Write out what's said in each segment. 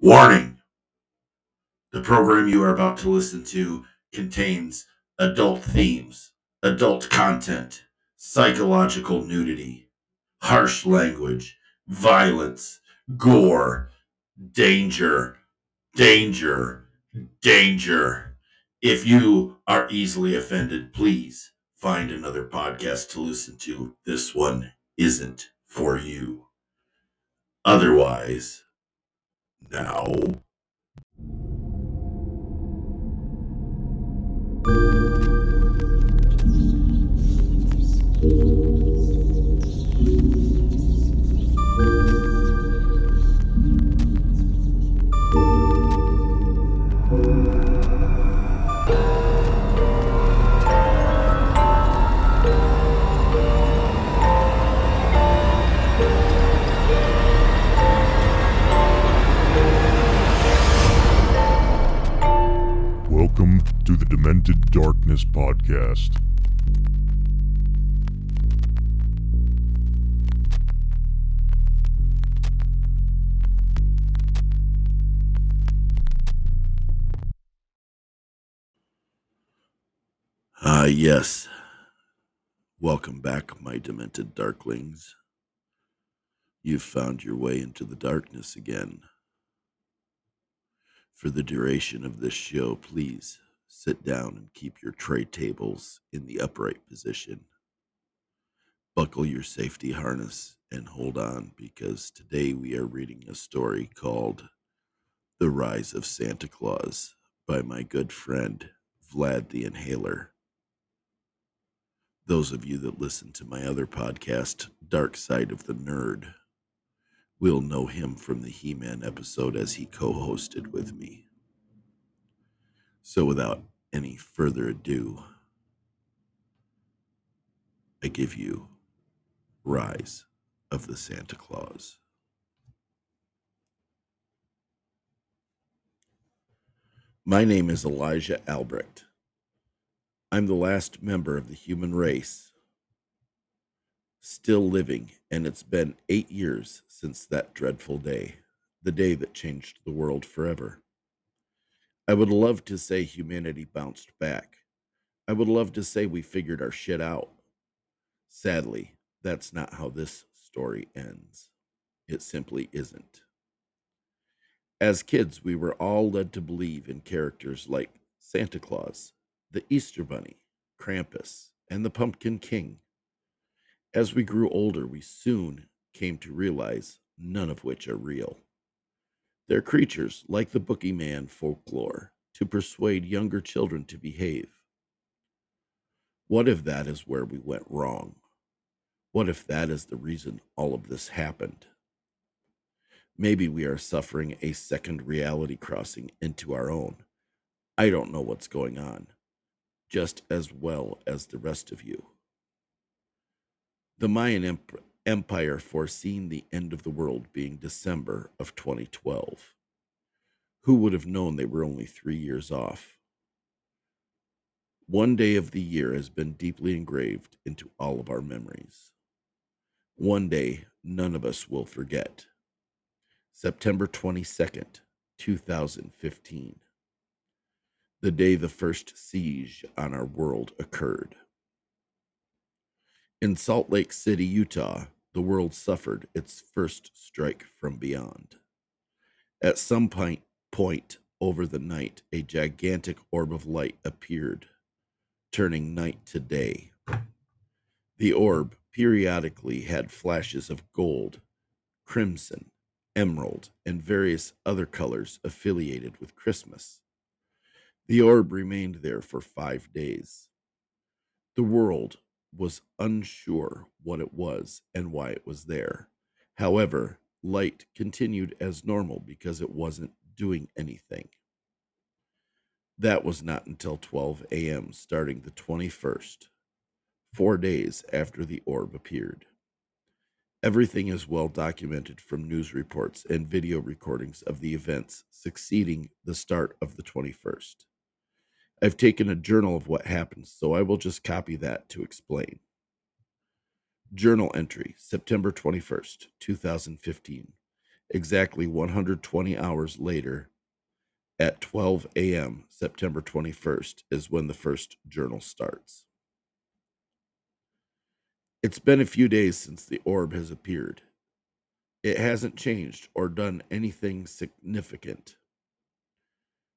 Warning! The program you are about to listen to contains adult themes, adult content, psychological nudity, harsh language, violence, gore, danger, danger, danger. If you are easily offended, please find another podcast to listen to. This one isn't for you. Otherwise, now. To the Demented Darkness Podcast. Ah, yes. Welcome back, my demented darklings. You've found your way into the darkness again. For the duration of this show, please sit down and keep your tray tables in the upright position. Buckle your safety harness and hold on because today we are reading a story called The Rise of Santa Claus by my good friend Vlad the Inhaler. Those of you that listen to my other podcast, Dark Side of the Nerd, will know him from the He Man episode as he co hosted with me. So, without any further ado, I give you Rise of the Santa Claus. My name is Elijah Albrecht. I'm the last member of the human race still living, and it's been eight years since that dreadful day, the day that changed the world forever. I would love to say humanity bounced back. I would love to say we figured our shit out. Sadly, that's not how this story ends. It simply isn't. As kids, we were all led to believe in characters like Santa Claus, the Easter Bunny, Krampus, and the Pumpkin King. As we grew older, we soon came to realize none of which are real. They're creatures like the boogeyman folklore to persuade younger children to behave. What if that is where we went wrong? What if that is the reason all of this happened? Maybe we are suffering a second reality crossing into our own. I don't know what's going on, just as well as the rest of you. The Mayan Emp- Empire foreseen the end of the world being December of 2012. Who would have known they were only three years off? One day of the year has been deeply engraved into all of our memories. One day none of us will forget. September 22nd, 2015. The day the first siege on our world occurred. In Salt Lake City, Utah, the world suffered its first strike from beyond. At some point, point over the night, a gigantic orb of light appeared, turning night to day. The orb periodically had flashes of gold, crimson, emerald, and various other colors affiliated with Christmas. The orb remained there for five days. The world was unsure what it was and why it was there. However, light continued as normal because it wasn't doing anything. That was not until 12 a.m., starting the 21st, four days after the orb appeared. Everything is well documented from news reports and video recordings of the events succeeding the start of the 21st. I've taken a journal of what happened, so I will just copy that to explain. Journal entry September 21st, 2015. exactly 120 hours later, at 12 a.m., September 21st, is when the first journal starts. It's been a few days since the orb has appeared. It hasn't changed or done anything significant.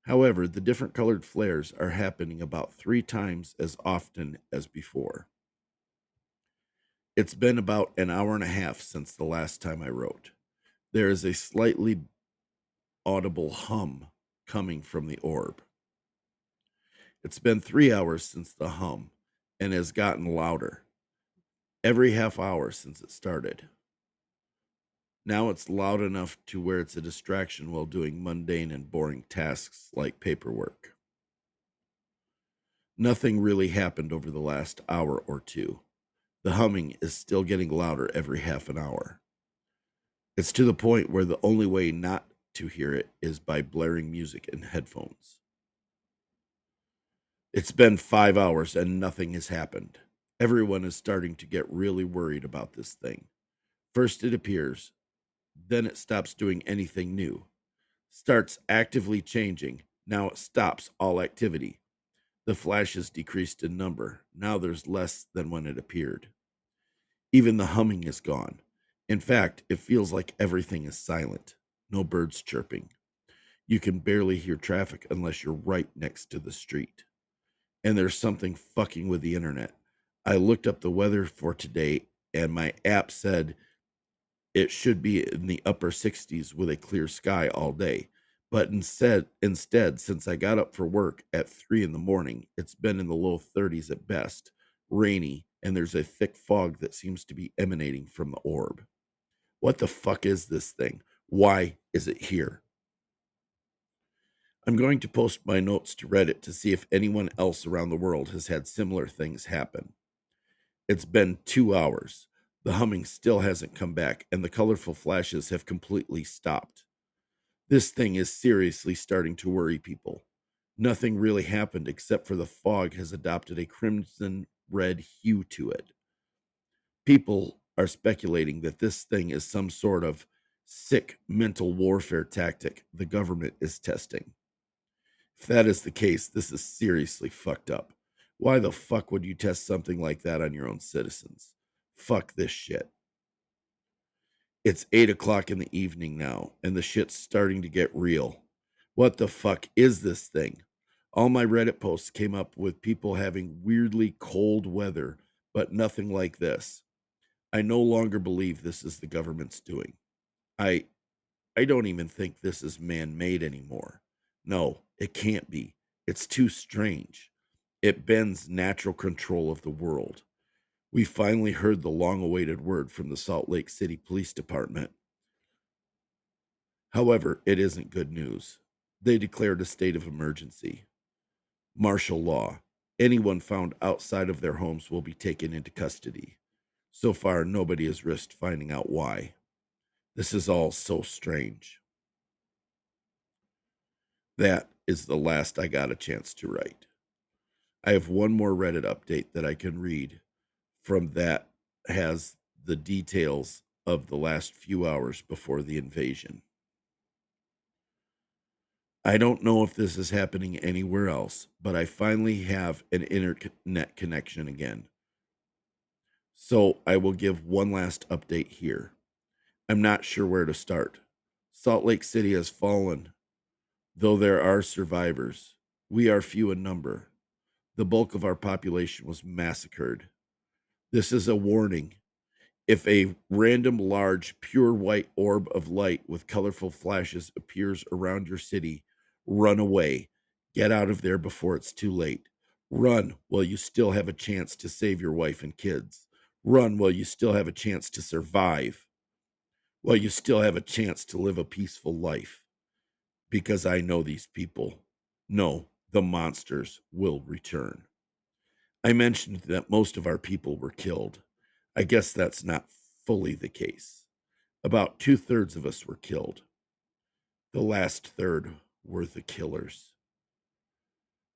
However, the different colored flares are happening about three times as often as before. It's been about an hour and a half since the last time I wrote. There is a slightly audible hum coming from the orb. It's been three hours since the hum and has gotten louder every half hour since it started. Now it's loud enough to where it's a distraction while doing mundane and boring tasks like paperwork. Nothing really happened over the last hour or two. The humming is still getting louder every half an hour. It's to the point where the only way not to hear it is by blaring music in headphones. It's been five hours and nothing has happened. Everyone is starting to get really worried about this thing. First, it appears, then it stops doing anything new, starts actively changing. Now it stops all activity. The flashes decreased in number. Now there's less than when it appeared. Even the humming is gone. In fact, it feels like everything is silent. No birds chirping. You can barely hear traffic unless you're right next to the street. And there's something fucking with the internet. I looked up the weather for today and my app said it should be in the upper 60s with a clear sky all day. But instead, instead, since I got up for work at three in the morning, it's been in the low 30s at best, rainy, and there's a thick fog that seems to be emanating from the orb. What the fuck is this thing? Why is it here? I'm going to post my notes to Reddit to see if anyone else around the world has had similar things happen. It's been two hours. The humming still hasn't come back, and the colorful flashes have completely stopped. This thing is seriously starting to worry people. Nothing really happened except for the fog has adopted a crimson red hue to it. People are speculating that this thing is some sort of sick mental warfare tactic the government is testing. If that is the case, this is seriously fucked up. Why the fuck would you test something like that on your own citizens? Fuck this shit. It's eight o'clock in the evening now, and the shit's starting to get real. What the fuck is this thing? All my Reddit posts came up with people having weirdly cold weather, but nothing like this. I no longer believe this is the government's doing. I I don't even think this is man-made anymore. No, it can't be. It's too strange. It bends natural control of the world. We finally heard the long awaited word from the Salt Lake City Police Department. However, it isn't good news. They declared a state of emergency. Martial law. Anyone found outside of their homes will be taken into custody. So far, nobody has risked finding out why. This is all so strange. That is the last I got a chance to write. I have one more Reddit update that I can read from that has the details of the last few hours before the invasion. I don't know if this is happening anywhere else, but I finally have an internet connection again. So I will give one last update here. I'm not sure where to start. Salt Lake City has fallen, though there are survivors. We are few in number. The bulk of our population was massacred. This is a warning. If a random large, pure white orb of light with colorful flashes appears around your city, run away. Get out of there before it's too late. Run while you still have a chance to save your wife and kids. Run while you still have a chance to survive. While you still have a chance to live a peaceful life. Because I know these people. No, the monsters will return. I mentioned that most of our people were killed. I guess that's not fully the case. About two thirds of us were killed. The last third were the killers.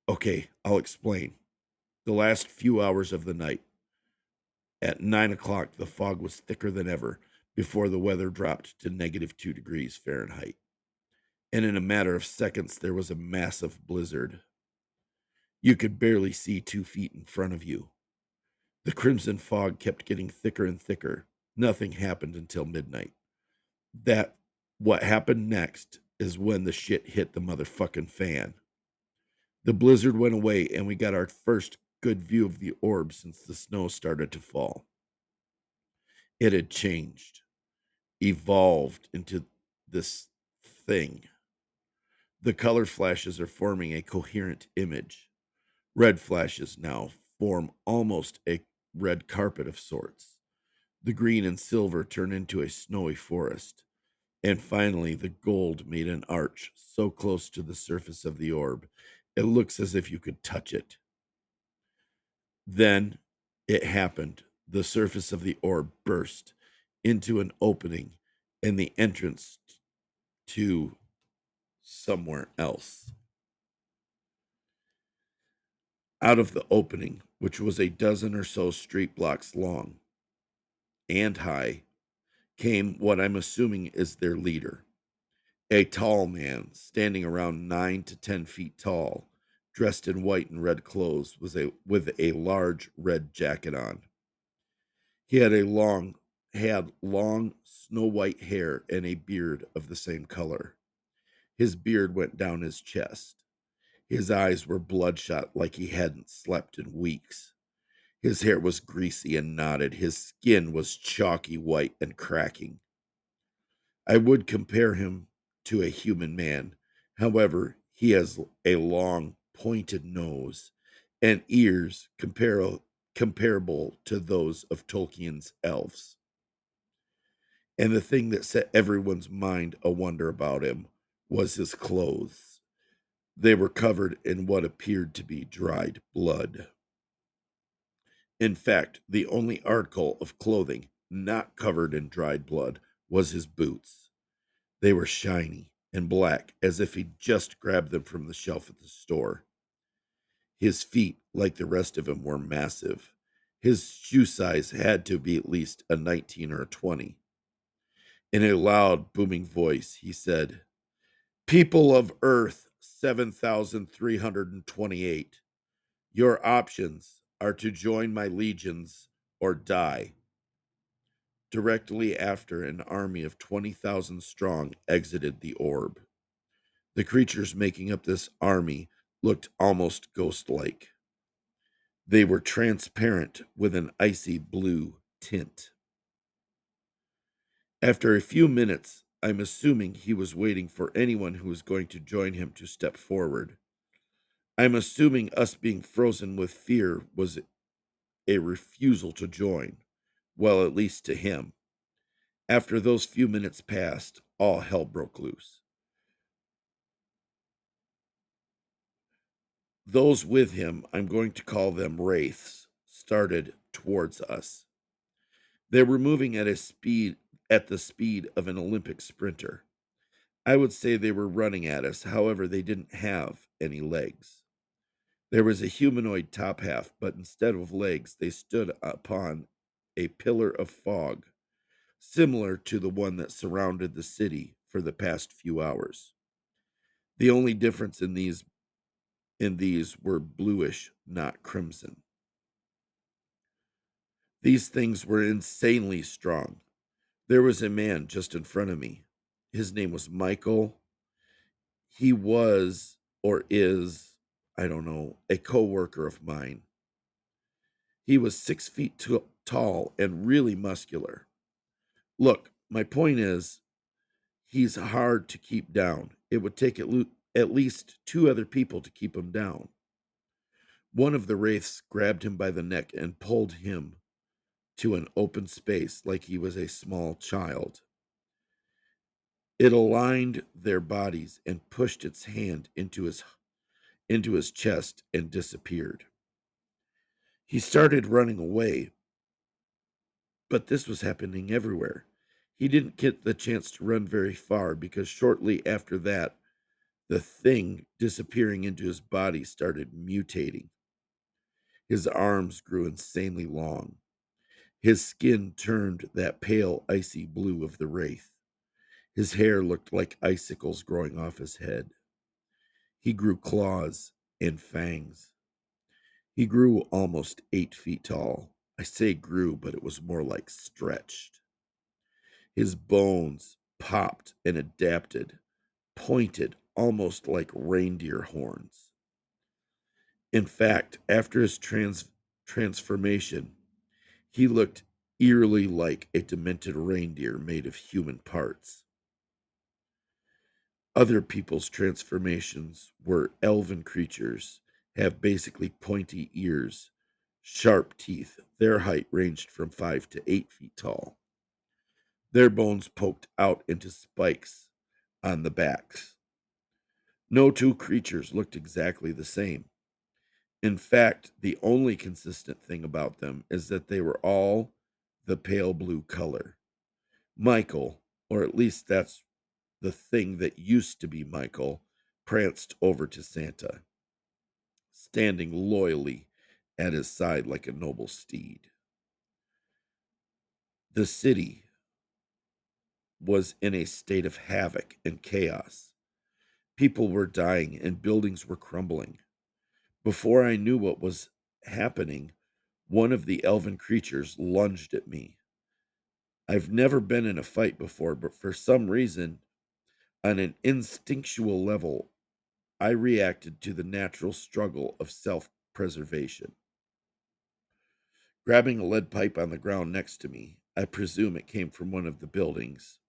Okay, I'll explain. The last few hours of the night. At nine o'clock, the fog was thicker than ever. before the weather dropped to negative two degrees Fahrenheit. And in a matter of seconds, there was a massive blizzard. You could barely see two feet in front of you. The crimson fog kept getting thicker and thicker. Nothing happened until midnight. That, what happened next, is when the shit hit the motherfucking fan. The blizzard went away, and we got our first good view of the orb since the snow started to fall. It had changed, evolved into this thing. The color flashes are forming a coherent image. Red flashes now form almost a red carpet of sorts. The green and silver turn into a snowy forest. And finally, the gold made an arch so close to the surface of the orb, it looks as if you could touch it. Then it happened. The surface of the orb burst into an opening and the entrance to somewhere else. Out of the opening, which was a dozen or so street blocks long and high, came what I'm assuming is their leader. A tall man, standing around nine to ten feet tall, dressed in white and red clothes, was a with a large red jacket on. He had a long had long snow white hair and a beard of the same color. His beard went down his chest. His eyes were bloodshot like he hadn't slept in weeks. His hair was greasy and knotted. His skin was chalky white and cracking. I would compare him to a human man. However, he has a long, pointed nose and ears compar- comparable to those of Tolkien's elves. And the thing that set everyone's mind a wonder about him was his clothes. They were covered in what appeared to be dried blood. In fact, the only article of clothing not covered in dried blood was his boots. They were shiny and black, as if he'd just grabbed them from the shelf at the store. His feet, like the rest of him, were massive. His shoe size had to be at least a 19 or a 20. In a loud, booming voice, he said, People of Earth 7328, your options are to join my legions or die. Directly after, an army of 20,000 strong exited the orb. The creatures making up this army looked almost ghost like. They were transparent with an icy blue tint. After a few minutes, I'm assuming he was waiting for anyone who was going to join him to step forward. I'm assuming us being frozen with fear was a refusal to join, well, at least to him. After those few minutes passed, all hell broke loose. Those with him, I'm going to call them wraiths, started towards us. They were moving at a speed at the speed of an Olympic sprinter. I would say they were running at us, however, they didn't have any legs. There was a humanoid top half, but instead of legs, they stood upon a pillar of fog, similar to the one that surrounded the city for the past few hours. The only difference in these in these were bluish, not crimson. These things were insanely strong. There was a man just in front of me. His name was Michael. He was or is, I don't know, a co worker of mine. He was six feet t- tall and really muscular. Look, my point is, he's hard to keep down. It would take at, lo- at least two other people to keep him down. One of the wraiths grabbed him by the neck and pulled him to an open space like he was a small child. It aligned their bodies and pushed its hand into his into his chest and disappeared. He started running away, but this was happening everywhere. He didn't get the chance to run very far because shortly after that, the thing disappearing into his body started mutating. His arms grew insanely long. His skin turned that pale, icy blue of the wraith. His hair looked like icicles growing off his head. He grew claws and fangs. He grew almost eight feet tall. I say grew, but it was more like stretched. His bones popped and adapted, pointed almost like reindeer horns. In fact, after his trans- transformation, he looked eerily like a demented reindeer made of human parts. Other people's transformations were elven creatures, have basically pointy ears, sharp teeth. Their height ranged from five to eight feet tall. Their bones poked out into spikes on the backs. No two creatures looked exactly the same. In fact, the only consistent thing about them is that they were all the pale blue color. Michael, or at least that's the thing that used to be Michael, pranced over to Santa, standing loyally at his side like a noble steed. The city was in a state of havoc and chaos. People were dying and buildings were crumbling. Before I knew what was happening, one of the elven creatures lunged at me. I've never been in a fight before, but for some reason, on an instinctual level, I reacted to the natural struggle of self preservation. Grabbing a lead pipe on the ground next to me, I presume it came from one of the buildings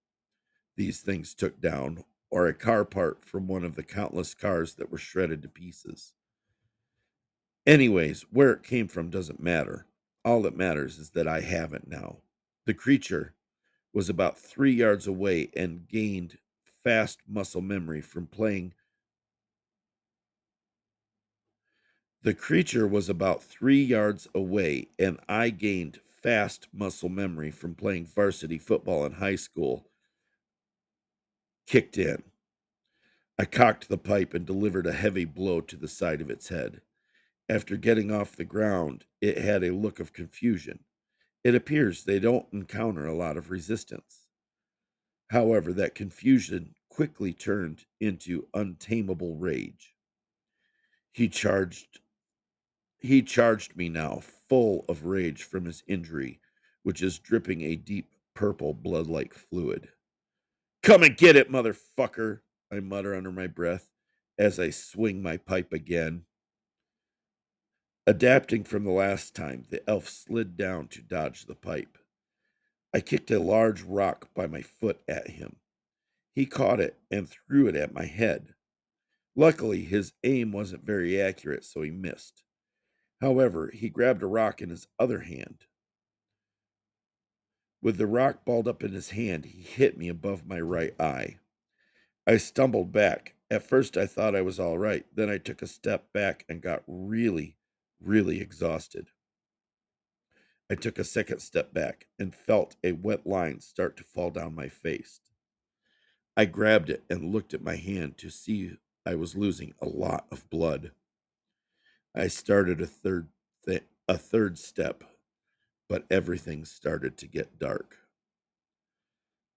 these things took down, or a car part from one of the countless cars that were shredded to pieces. Anyways, where it came from doesn't matter. All that matters is that I have it now. The creature was about three yards away and gained fast muscle memory from playing. The creature was about three yards away, and I gained fast muscle memory from playing varsity football in high school. Kicked in. I cocked the pipe and delivered a heavy blow to the side of its head. After getting off the ground, it had a look of confusion. It appears they don't encounter a lot of resistance. However, that confusion quickly turned into untamable rage. He charged he charged me now, full of rage from his injury, which is dripping a deep purple blood like fluid. Come and get it, motherfucker, I mutter under my breath as I swing my pipe again. Adapting from the last time, the elf slid down to dodge the pipe. I kicked a large rock by my foot at him. He caught it and threw it at my head. Luckily, his aim wasn't very accurate, so he missed. However, he grabbed a rock in his other hand. With the rock balled up in his hand, he hit me above my right eye. I stumbled back. At first, I thought I was all right. Then I took a step back and got really, really exhausted. I took a second step back and felt a wet line start to fall down my face. I grabbed it and looked at my hand to see I was losing a lot of blood. I started a third th- a third step, but everything started to get dark.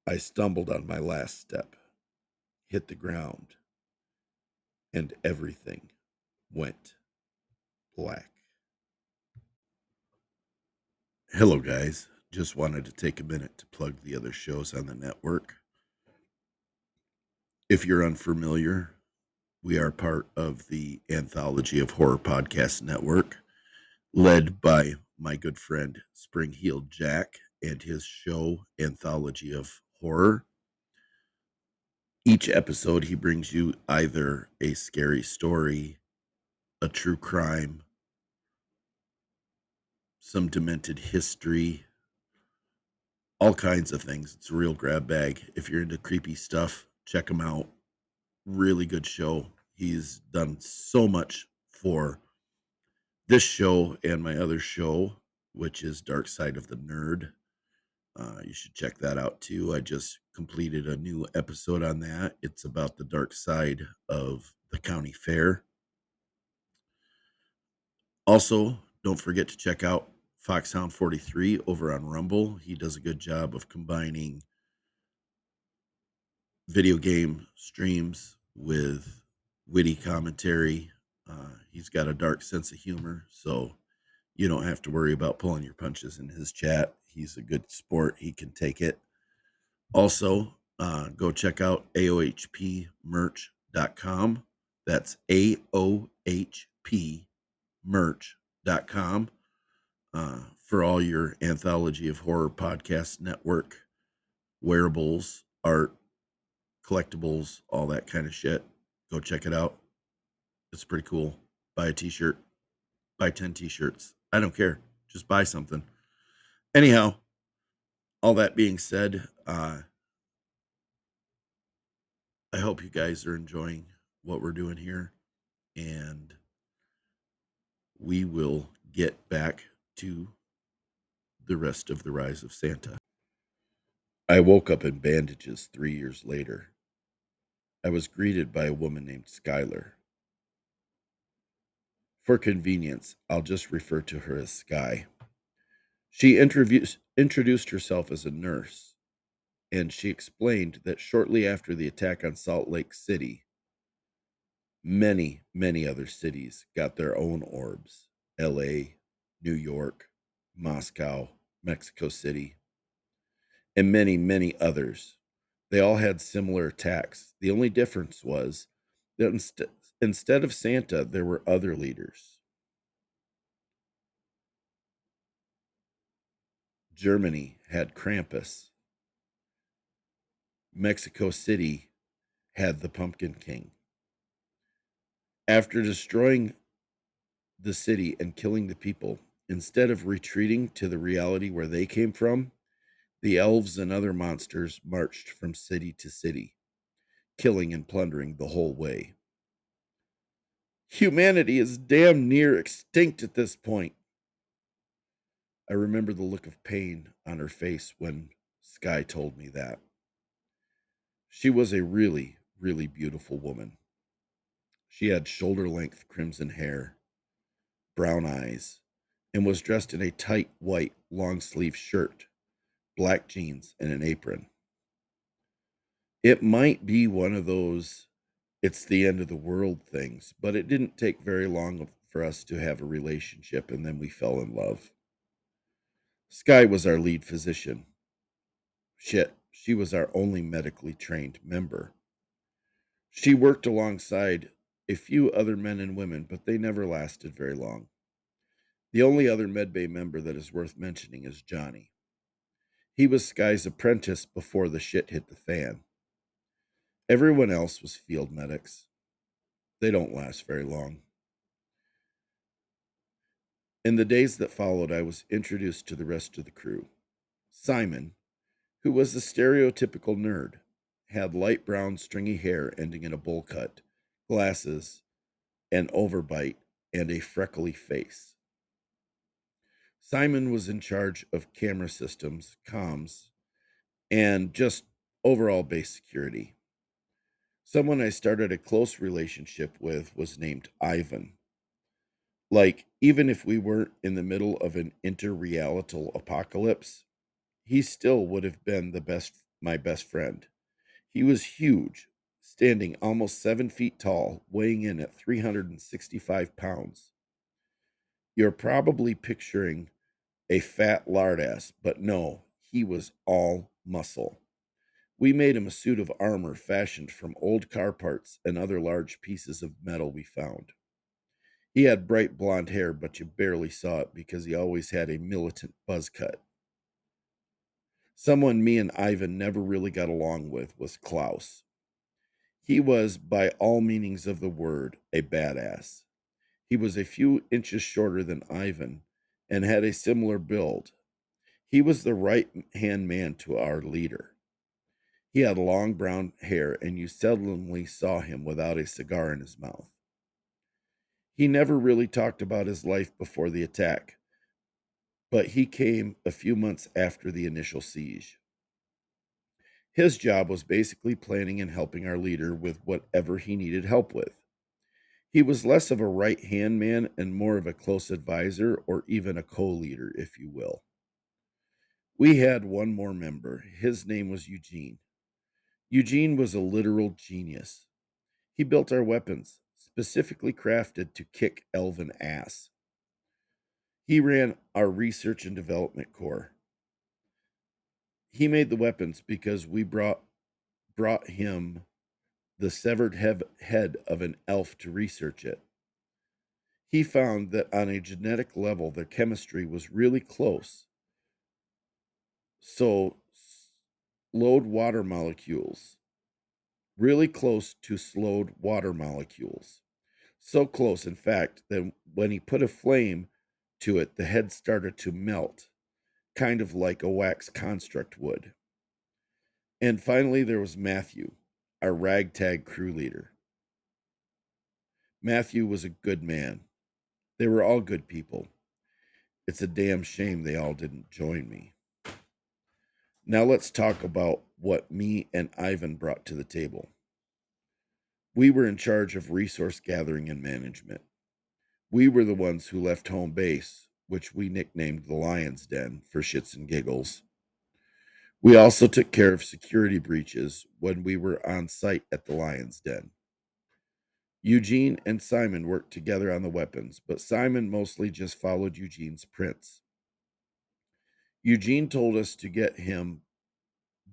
I stumbled on my last step, hit the ground, and everything went black. Hello, guys. Just wanted to take a minute to plug the other shows on the network. If you're unfamiliar, we are part of the Anthology of Horror Podcast Network, led by my good friend Spring Heeled Jack and his show, Anthology of Horror. Each episode, he brings you either a scary story, a true crime, some demented history, all kinds of things. It's a real grab bag. If you're into creepy stuff, check him out. Really good show. He's done so much for this show and my other show, which is Dark Side of the Nerd. Uh, you should check that out too. I just completed a new episode on that. It's about the dark side of the county fair. Also, don't forget to check out Foxhound43 over on Rumble. He does a good job of combining video game streams with witty commentary. Uh, he's got a dark sense of humor, so you don't have to worry about pulling your punches in his chat. He's a good sport. He can take it. Also, uh, go check out AOHPmerch.com. That's AOHPmerch.com uh, for all your anthology of horror podcast network wearables, art, collectibles, all that kind of shit. Go check it out. It's pretty cool. Buy a t shirt, buy 10 t shirts. I don't care. Just buy something. Anyhow, all that being said, uh, I hope you guys are enjoying what we're doing here. And we will get back to the rest of the rise of Santa. I woke up in bandages three years later. I was greeted by a woman named Skylar. For convenience, I'll just refer to her as Sky. She introduced herself as a nurse, and she explained that shortly after the attack on Salt Lake City, many, many other cities got their own orbs LA, New York, Moscow, Mexico City, and many, many others. They all had similar attacks. The only difference was that inst- instead of Santa, there were other leaders. Germany had Krampus. Mexico City had the Pumpkin King. After destroying the city and killing the people, instead of retreating to the reality where they came from, the elves and other monsters marched from city to city, killing and plundering the whole way. Humanity is damn near extinct at this point. I remember the look of pain on her face when Sky told me that. She was a really, really beautiful woman. She had shoulder length crimson hair, brown eyes, and was dressed in a tight white long sleeve shirt black jeans, and an apron. It might be one of those it's the end of the world things, but it didn't take very long for us to have a relationship, and then we fell in love. Sky was our lead physician. Shit, she was our only medically trained member. She worked alongside a few other men and women, but they never lasted very long. The only other medbay member that is worth mentioning is Johnny. He was Sky's apprentice before the shit hit the fan. Everyone else was field medics. They don't last very long. In the days that followed, I was introduced to the rest of the crew. Simon, who was the stereotypical nerd, had light brown, stringy hair ending in a bowl cut, glasses, an overbite, and a freckly face. Simon was in charge of camera systems, comms, and just overall base security. Someone I started a close relationship with was named Ivan. Like, even if we weren't in the middle of an interrealital apocalypse, he still would have been the best my best friend. He was huge, standing almost seven feet tall, weighing in at 365 pounds. You're probably picturing a fat lard ass, but no, he was all muscle. We made him a suit of armor fashioned from old car parts and other large pieces of metal we found. He had bright blond hair, but you barely saw it because he always had a militant buzz cut. Someone me and Ivan never really got along with was Klaus. He was, by all meanings of the word, a badass. He was a few inches shorter than Ivan and had a similar build. He was the right hand man to our leader. He had long brown hair, and you seldomly saw him without a cigar in his mouth. He never really talked about his life before the attack, but he came a few months after the initial siege. His job was basically planning and helping our leader with whatever he needed help with. He was less of a right hand man and more of a close advisor or even a co leader, if you will. We had one more member. His name was Eugene. Eugene was a literal genius. He built our weapons, specifically crafted to kick elven ass. He ran our research and development core. He made the weapons because we brought brought him the severed head of an elf to research it. He found that on a genetic level, their chemistry was really close. So, slowed water molecules, really close to slowed water molecules. So close, in fact, that when he put a flame to it, the head started to melt, kind of like a wax construct would. And finally, there was Matthew our ragtag crew leader. Matthew was a good man. They were all good people. It's a damn shame they all didn't join me. Now let's talk about what me and Ivan brought to the table. We were in charge of resource gathering and management. We were the ones who left home base, which we nicknamed the Lion's Den for shits and giggles, we also took care of security breaches when we were on site at the Lion's Den. Eugene and Simon worked together on the weapons, but Simon mostly just followed Eugene's prints. Eugene told us to get him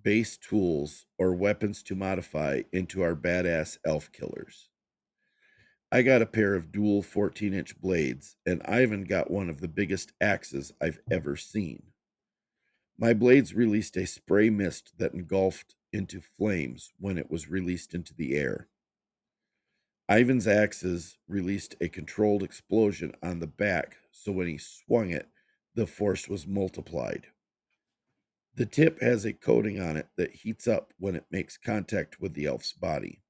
base tools or weapons to modify into our badass elf killers. I got a pair of dual 14 inch blades, and Ivan got one of the biggest axes I've ever seen. My blades released a spray mist that engulfed into flames when it was released into the air. Ivan's axes released a controlled explosion on the back, so when he swung it, the force was multiplied. The tip has a coating on it that heats up when it makes contact with the elf's body.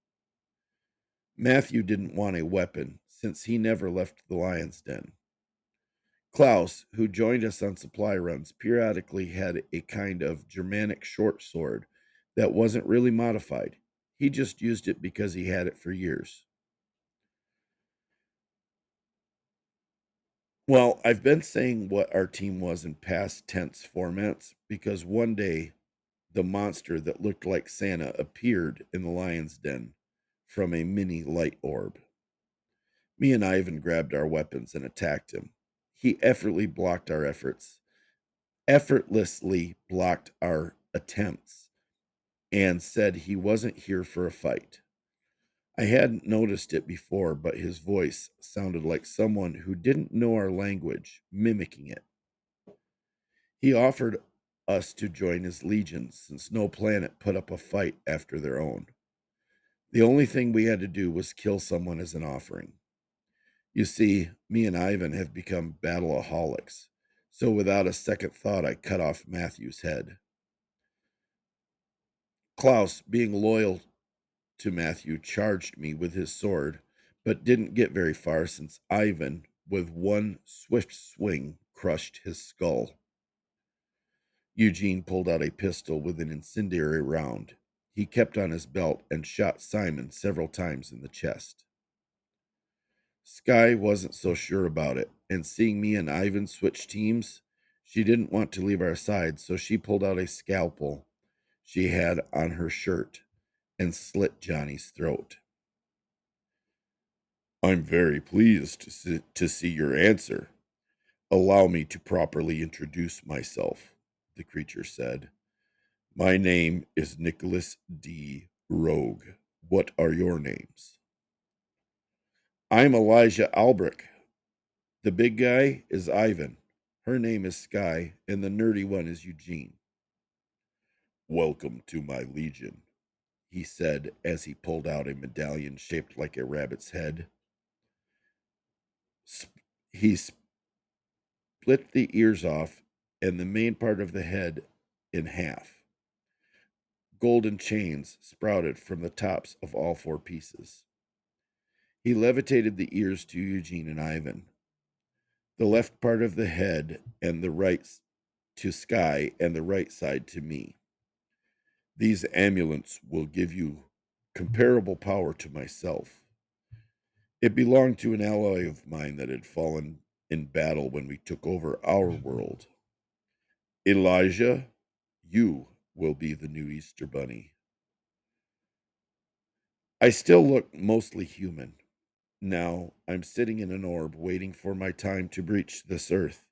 Matthew didn't want a weapon since he never left the lion's den. Klaus, who joined us on supply runs, periodically had a kind of Germanic short sword that wasn't really modified. He just used it because he had it for years. Well, I've been saying what our team was in past tense formats because one day the monster that looked like Santa appeared in the lion's den from a mini light orb. Me and Ivan grabbed our weapons and attacked him he effortlessly blocked our efforts, effortlessly blocked our attempts, and said he wasn't here for a fight. I hadn't noticed it before, but his voice sounded like someone who didn't know our language, mimicking it. He offered us to join his legions since no planet put up a fight after their own. The only thing we had to do was kill someone as an offering. You see, me and Ivan have become battleaholics, so without a second thought, I cut off Matthew's head. Klaus, being loyal to Matthew, charged me with his sword, but didn't get very far since Ivan, with one swift swing, crushed his skull. Eugene pulled out a pistol with an incendiary round. He kept on his belt and shot Simon several times in the chest. Sky wasn't so sure about it, and seeing me and Ivan switch teams, she didn't want to leave our side, so she pulled out a scalpel she had on her shirt and slit Johnny's throat. I'm very pleased to see, to see your answer. Allow me to properly introduce myself, the creature said. My name is Nicholas D. Rogue. What are your names? I'm Elijah Albrecht. The big guy is Ivan. Her name is Sky, and the nerdy one is Eugene. Welcome to my legion, he said as he pulled out a medallion shaped like a rabbit's head. He split the ears off and the main part of the head in half. Golden chains sprouted from the tops of all four pieces. He levitated the ears to Eugene and Ivan, the left part of the head and the right to Sky, and the right side to me. These amulets will give you comparable power to myself. It belonged to an ally of mine that had fallen in battle when we took over our world. Elijah, you will be the new Easter Bunny. I still look mostly human. Now I'm sitting in an orb waiting for my time to breach this earth.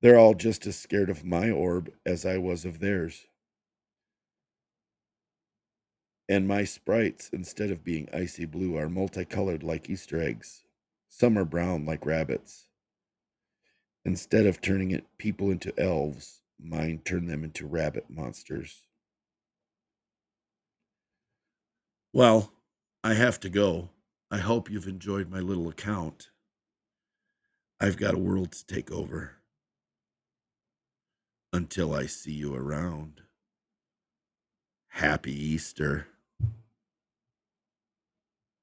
They're all just as scared of my orb as I was of theirs. And my sprites, instead of being icy blue, are multicolored like Easter eggs. Some are brown like rabbits. Instead of turning it, people into elves, mine turned them into rabbit monsters. Well, I have to go. I hope you've enjoyed my little account. I've got a world to take over. Until I see you around. Happy Easter.